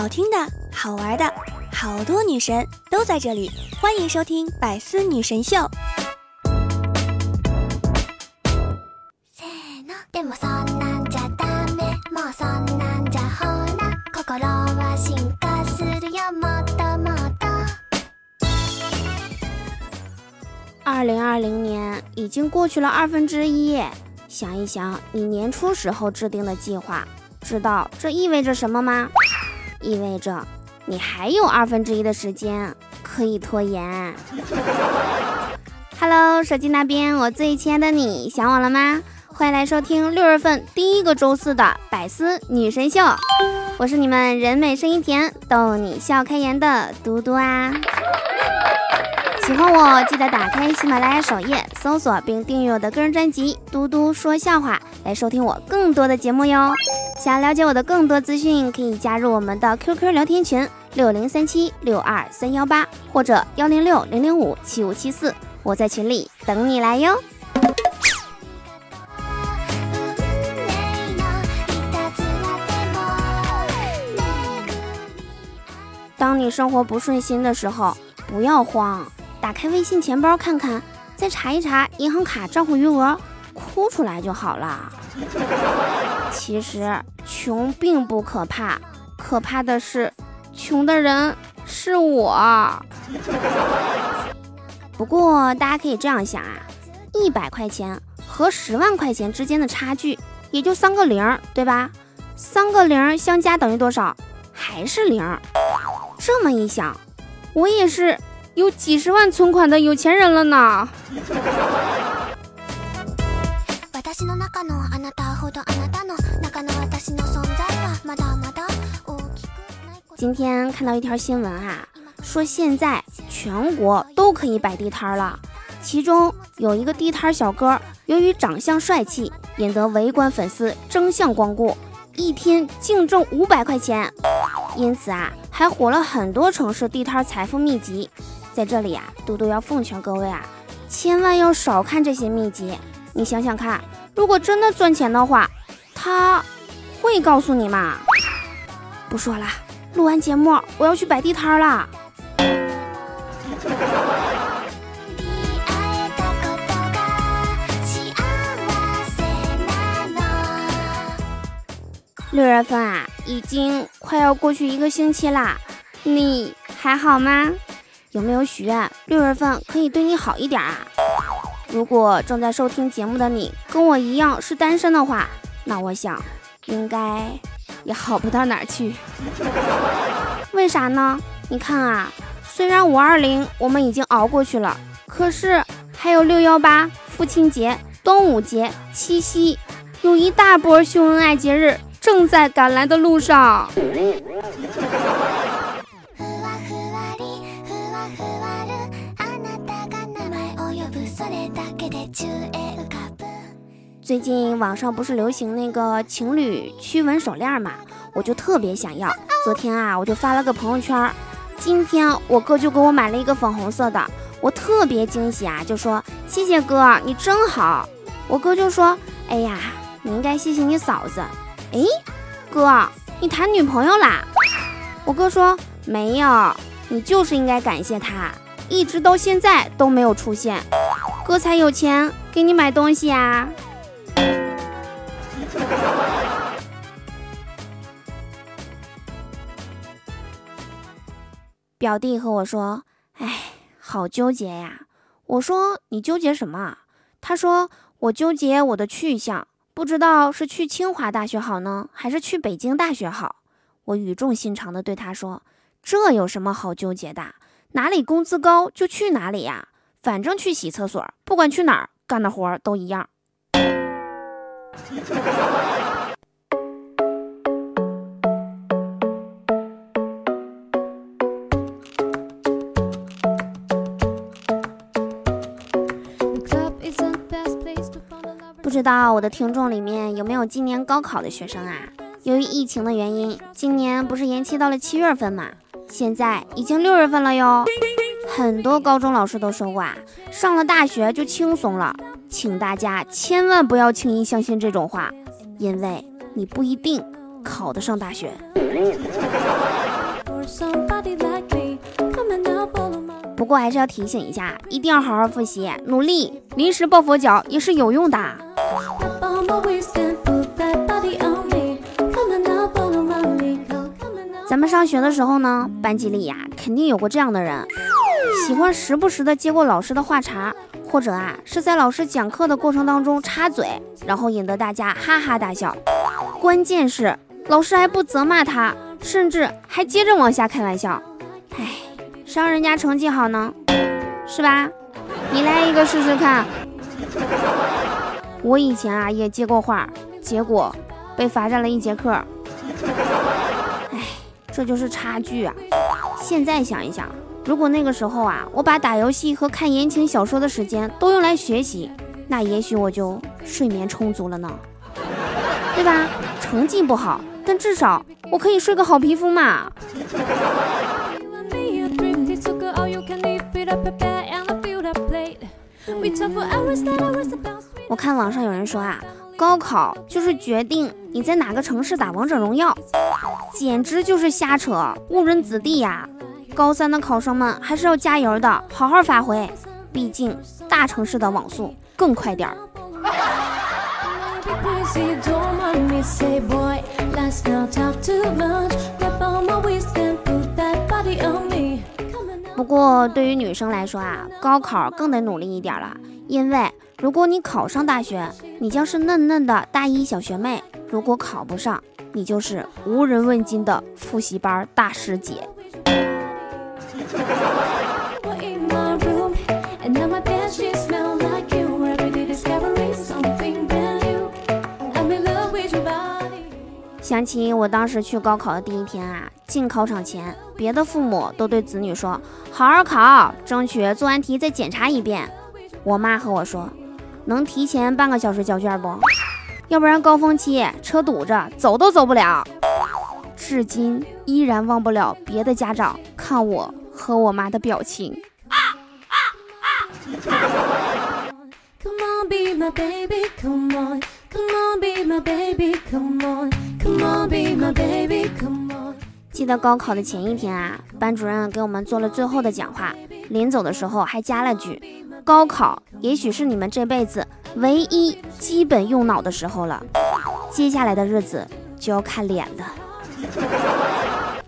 好听的、好玩的，好多女神都在这里，欢迎收听《百思女神秀》。二零二零年已经过去了二分之一，想一想你年初时候制定的计划，知道这意味着什么吗？意味着你还有二分之一的时间可以拖延。Hello，手机那边，我最亲爱的你，想我了吗？欢迎来收听六月份第一个周四的百思女神秀，我是你们人美声音甜、逗你笑开颜的嘟嘟啊。喜欢我，记得打开喜马拉雅首页，搜索并订阅我的个人专辑《嘟嘟说笑话》，来收听我更多的节目哟。想了解我的更多资讯，可以加入我们的 QQ 聊天群六零三七六二三幺八或者幺零六零零五七五七四，我在群里等你来哟。当你生活不顺心的时候，不要慌。打开微信钱包看看，再查一查银行卡账户余额，哭出来就好了。其实穷并不可怕，可怕的是穷的人是我。不过大家可以这样想啊，一百块钱和十万块钱之间的差距也就三个零，对吧？三个零相加等于多少？还是零。这么一想，我也是。有几十万存款的有钱人了呢。今天看到一条新闻啊，说现在全国都可以摆地摊了。其中有一个地摊小哥，由于长相帅气，引得围观粉丝争相光顾，一天净挣五百块钱，因此啊，还火了很多城市地摊财富秘籍。在这里啊，嘟嘟要奉劝各位啊，千万要少看这些秘籍。你想想看，如果真的赚钱的话，他会告诉你吗？不说了，录完节目我要去摆地摊了。六月份啊，已经快要过去一个星期啦，你还好吗？有没有许愿六月份可以对你好一点啊？如果正在收听节目的你跟我一样是单身的话，那我想应该也好不到哪儿去。为啥呢？你看啊，虽然五二零我们已经熬过去了，可是还有六幺八、父亲节、端午节、七夕，有一大波秀恩爱节日正在赶来的路上。最近网上不是流行那个情侣驱蚊手链嘛，我就特别想要。昨天啊，我就发了个朋友圈。今天我哥就给我买了一个粉红色的，我特别惊喜啊，就说谢谢哥，你真好。我哥就说，哎呀，你应该谢谢你嫂子。哎，哥，你谈女朋友啦？我哥说没有，你就是应该感谢他，一直到现在都没有出现，哥才有钱给你买东西啊。表弟和我说：“哎，好纠结呀。”我说：“你纠结什么？”他说：“我纠结我的去向，不知道是去清华大学好呢，还是去北京大学好。”我语重心长的对他说：“这有什么好纠结的？哪里工资高就去哪里呀，反正去洗厕所，不管去哪儿干的活都一样。”不知道我的听众里面有没有今年高考的学生啊？由于疫情的原因，今年不是延期到了七月份嘛？现在已经六月份了哟。很多高中老师都说过啊，上了大学就轻松了，请大家千万不要轻易相信这种话，因为你不一定考得上大学。不过还是要提醒一下，一定要好好复习，努力，临时抱佛脚也是有用的。咱们上学的时候呢，班级里呀，肯定有过这样的人，喜欢时不时的接过老师的话茬，或者啊，是在老师讲课的过程当中插嘴，然后引得大家哈哈大笑。关键是老师还不责骂他，甚至还接着往下开玩笑。唉，谁让人家成绩好呢？是吧？你来一个试试看。我以前啊也接过话，结果被罚站了一节课。唉，这就是差距啊！现在想一想，如果那个时候啊，我把打游戏和看言情小说的时间都用来学习，那也许我就睡眠充足了呢，对吧？成绩不好，但至少我可以睡个好皮肤嘛。我看网上有人说啊，高考就是决定你在哪个城市打王者荣耀，简直就是瞎扯，误人子弟呀！高三的考生们还是要加油的，好好发挥，毕竟大城市的网速更快点儿。不过对于女生来说啊，高考更得努力一点了，因为如果你考上大学，你将是嫩嫩的大一小学妹；如果考不上，你就是无人问津的复习班大师姐。想起我当时去高考的第一天啊，进考场前，别的父母都对子女说：“好好考，争取做完题再检查一遍。”我妈和我说：“能提前半个小时交卷不？要不然高峰期车堵着，走都走不了。”至今依然忘不了别的家长看我和我妈的表情。记得高考的前一天啊，班主任给我们做了最后的讲话，临走的时候还加了句：“高考也许是你们这辈子唯一基本用脑的时候了，接下来的日子就要看脸了。”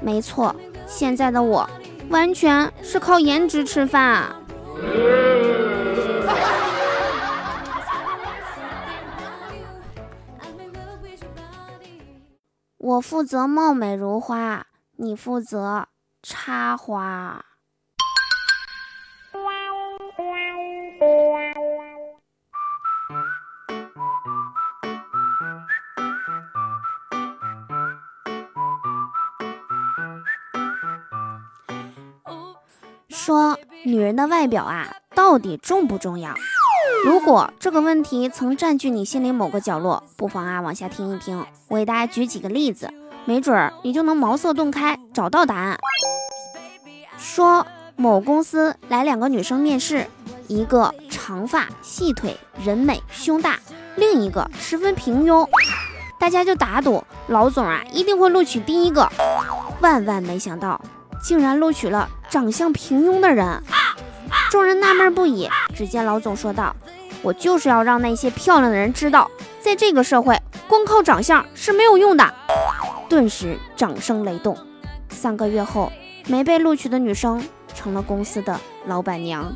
没错，现在的我完全是靠颜值吃饭。啊我负责貌美如花，你负责插花。说女人的外表啊，到底重不重要？如果这个问题曾占据你心里某个角落，不妨啊往下听一听，我给大家举几个例子，没准儿你就能茅塞顿开，找到答案。说某公司来两个女生面试，一个长发细腿人美胸大，另一个十分平庸，大家就打赌老总啊一定会录取第一个，万万没想到，竟然录取了长相平庸的人。众人纳闷不已。只见老总说道：“我就是要让那些漂亮的人知道，在这个社会，光靠长相是没有用的。”顿时掌声雷动。三个月后，没被录取的女生成了公司的老板娘。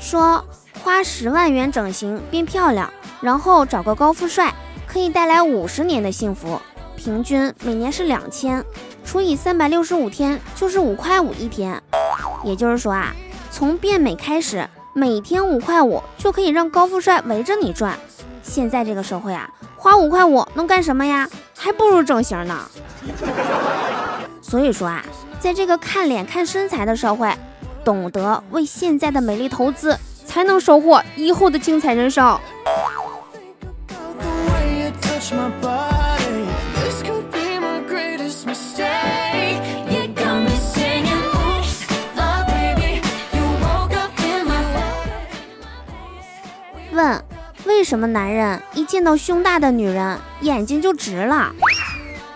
说。花十万元整形变漂亮，然后找个高富帅，可以带来五十年的幸福。平均每年是两千，除以三百六十五天就是五块五一天。也就是说啊，从变美开始，每天五块五就可以让高富帅围着你转。现在这个社会啊，花五块五能干什么呀？还不如整形呢。所以说啊，在这个看脸看身材的社会，懂得为现在的美丽投资。才能收获以后的精彩人生。什么男人一见到胸大的女人眼睛就直了？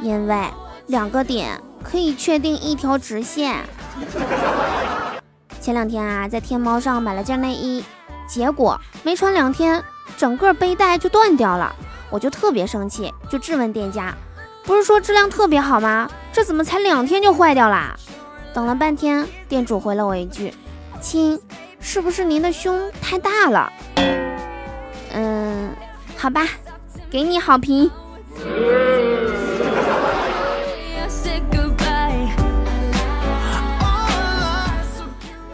因为两个点可以确定一条直线。前两天啊，在天猫上买了件内衣，结果没穿两天，整个背带就断掉了，我就特别生气，就质问店家：“不是说质量特别好吗？这怎么才两天就坏掉啦？”等了半天，店主回了我一句：“亲，是不是您的胸太大了？”好吧，给你好评。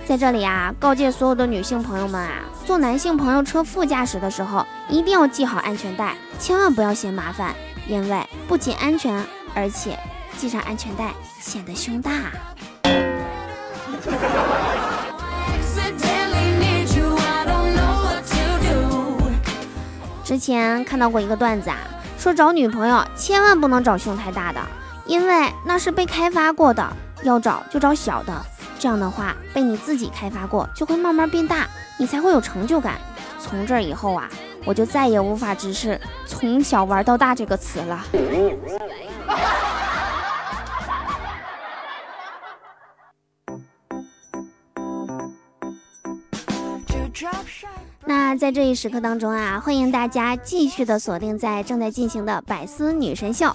在这里啊，告诫所有的女性朋友们啊，坐男性朋友车副驾驶的时候，一定要系好安全带，千万不要嫌麻烦，因为不仅安全，而且系上安全带显得胸大。之前看到过一个段子啊，说找女朋友千万不能找胸太大的，因为那是被开发过的，要找就找小的。这样的话，被你自己开发过，就会慢慢变大，你才会有成就感。从这以后啊，我就再也无法直视“从小玩到大”这个词了。那在这一时刻当中啊，欢迎大家继续的锁定在正在进行的百思女神秀。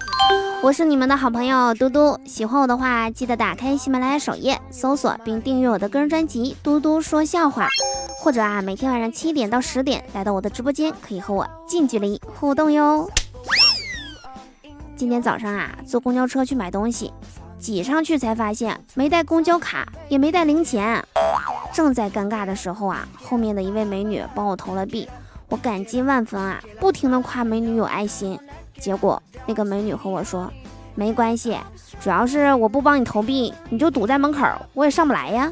我是你们的好朋友嘟嘟，喜欢我的话，记得打开喜马拉雅首页搜索并订阅我的个人专辑《嘟嘟说笑话》，或者啊，每天晚上七点到十点来到我的直播间，可以和我近距离互动哟。今天早上啊，坐公交车去买东西，挤上去才发现没带公交卡，也没带零钱。正在尴尬的时候啊，后面的一位美女帮我投了币，我感激万分啊，不停的夸美女有爱心。结果那个美女和我说：“没关系，主要是我不帮你投币，你就堵在门口，我也上不来呀。”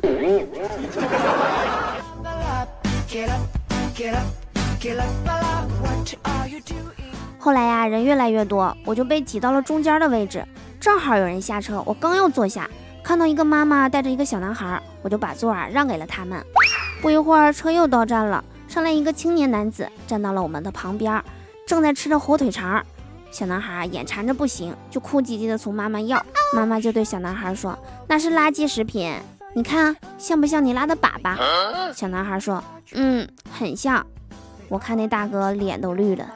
后来呀，人越来越多，我就被挤到了中间的位置，正好有人下车，我刚要坐下，看到一个妈妈带着一个小男孩，我就把座啊让给了他们。不一会儿，车又到站了，上来一个青年男子，站到了我们的旁边，正在吃着火腿肠。小男孩眼馋着不行，就哭唧唧的从妈妈要，妈妈就对小男孩说：“那是垃圾食品，你看像不像你拉的粑粑？”小男孩说：“嗯，很像。”我看那大哥脸都绿了。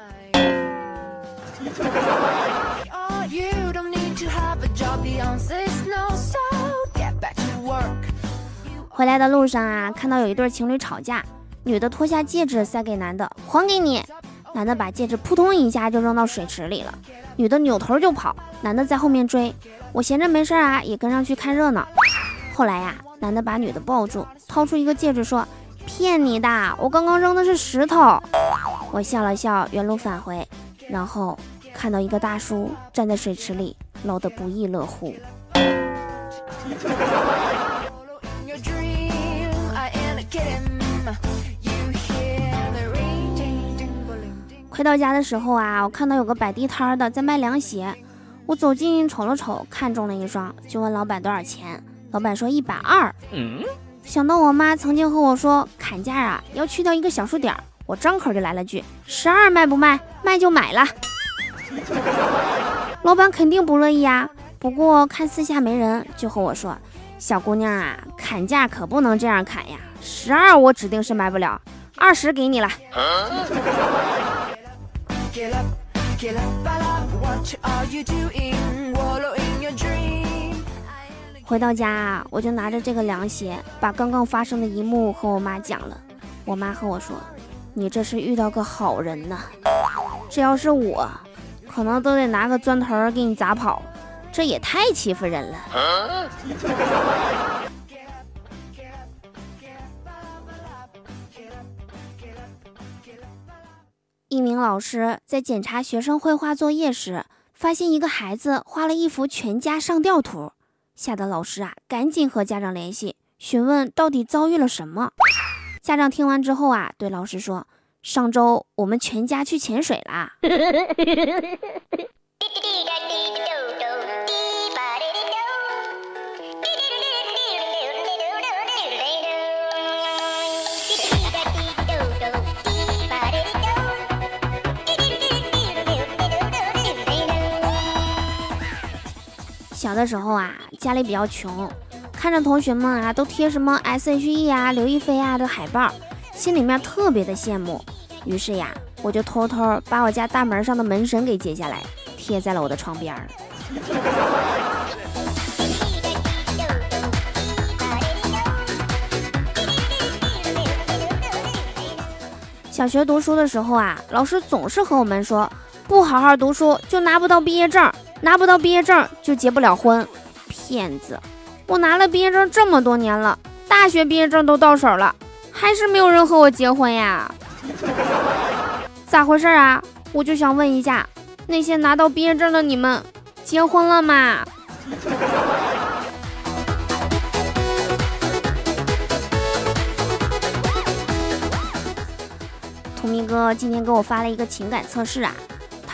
回来的路上啊，看到有一对情侣吵架，女的脱下戒指塞给男的，还给你。男的把戒指扑通一下就扔到水池里了，女的扭头就跑，男的在后面追。我闲着没事儿啊，也跟上去看热闹。后来呀，男的把女的抱住，掏出一个戒指说：“骗你的，我刚刚扔的是石头。”我笑了笑，原路返回，然后看到一个大叔站在水池里，捞得不亦乐乎。回到家的时候啊，我看到有个摆地摊的在卖凉鞋，我走近瞅了瞅，看中了一双，就问老板多少钱。老板说一百二。嗯想到我妈曾经和我说砍价啊要去掉一个小数点，我张口就来了句十二卖不卖？卖就买了。老板肯定不乐意啊，不过看四下没人，就和我说小姑娘啊，砍价可不能这样砍呀，十二我指定是卖不了，二十给你了。回到家啊，我就拿着这个凉鞋，把刚刚发生的一幕和我妈讲了。我妈和我说：“你这是遇到个好人呐，这要是我，可能都得拿个砖头给你砸跑，这也太欺负人了。”一名老师在检查学生绘画作业时，发现一个孩子画了一幅全家上吊图，吓得老师啊赶紧和家长联系，询问到底遭遇了什么。家长听完之后啊，对老师说：“上周我们全家去潜水啦。”小的时候啊，家里比较穷，看着同学们啊都贴什么 S.H.E 啊、刘亦菲啊的海报，心里面特别的羡慕。于是呀，我就偷偷把我家大门上的门神给揭下来，贴在了我的床边儿。小学读书的时候啊，老师总是和我们说，不好好读书就拿不到毕业证，拿不到毕业证就结不了婚。骗子！我拿了毕业证这么多年了，大学毕业证都到手了，还是没有人和我结婚呀？咋回事啊？我就想问一下，那些拿到毕业证的你们，结婚了吗？图明哥今天给我发了一个情感测试啊，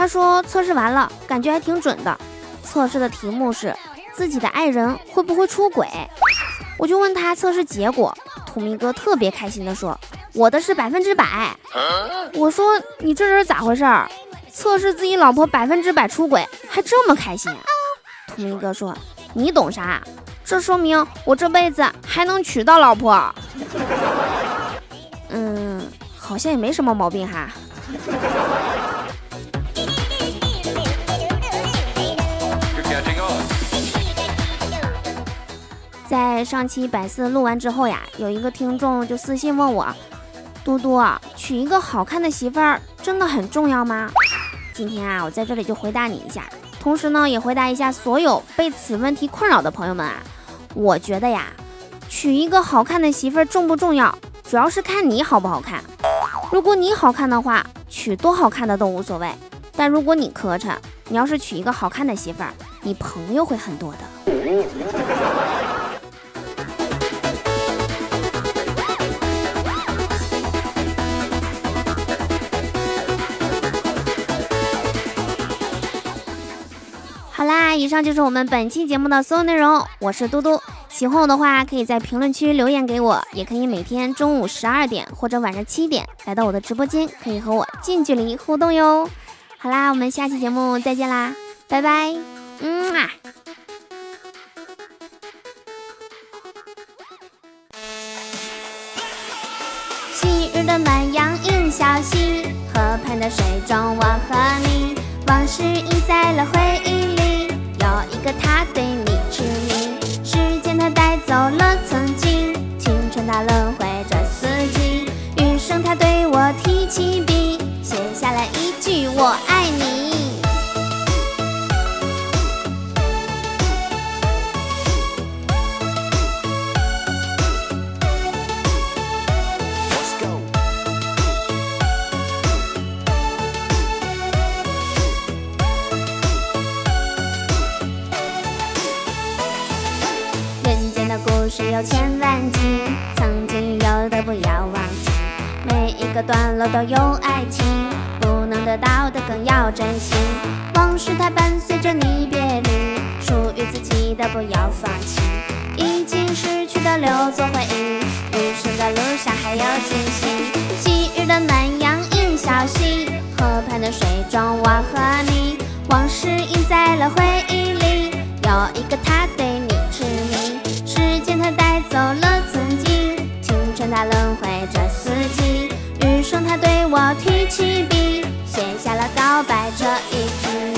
他说测试完了，感觉还挺准的。测试的题目是自己的爱人会不会出轨，我就问他测试结果，土明哥特别开心的说，我的是百分之百。我说你这人咋回事？测试自己老婆百分之百出轨还这么开心？土明哥说你懂啥？这说明我这辈子还能娶到老婆。嗯。好像也没什么毛病哈。在上期百思录完之后呀，有一个听众就私信问我：“嘟嘟，娶一个好看的媳妇儿真的很重要吗？”今天啊，我在这里就回答你一下，同时呢，也回答一下所有被此问题困扰的朋友们啊。我觉得呀，娶一个好看的媳妇儿重不重要，主要是看你好不好看。如果你好看的话，娶多好看的都无所谓。但如果你磕碜，你要是娶一个好看的媳妇儿，你朋友会很多的。上就是我们本期节目的所有内容。我是嘟嘟。喜欢我的话，可以在评论区留言给我，也可以每天中午十二点或者晚上七点来到我的直播间，可以和我近距离互动哟。好啦，我们下期节目再见啦，拜拜，嗯啊。昔日的暖阳映小溪，河畔的水中我和你，往事印在了回忆，个他对你痴迷。时间他带走了曾经，青春它轮回着四季，余生他对我提起笔，写下了一句我爱段落都有爱情，不能得到的更要珍惜。往事它伴随着你别离，属于自己的不要放弃，已经失去的留作回忆，余生的路上还有惊喜。昔日的暖阳映小溪，河畔的水中我和你，往事印在了回忆里，有一个他对我提起笔，写下了告白这一句。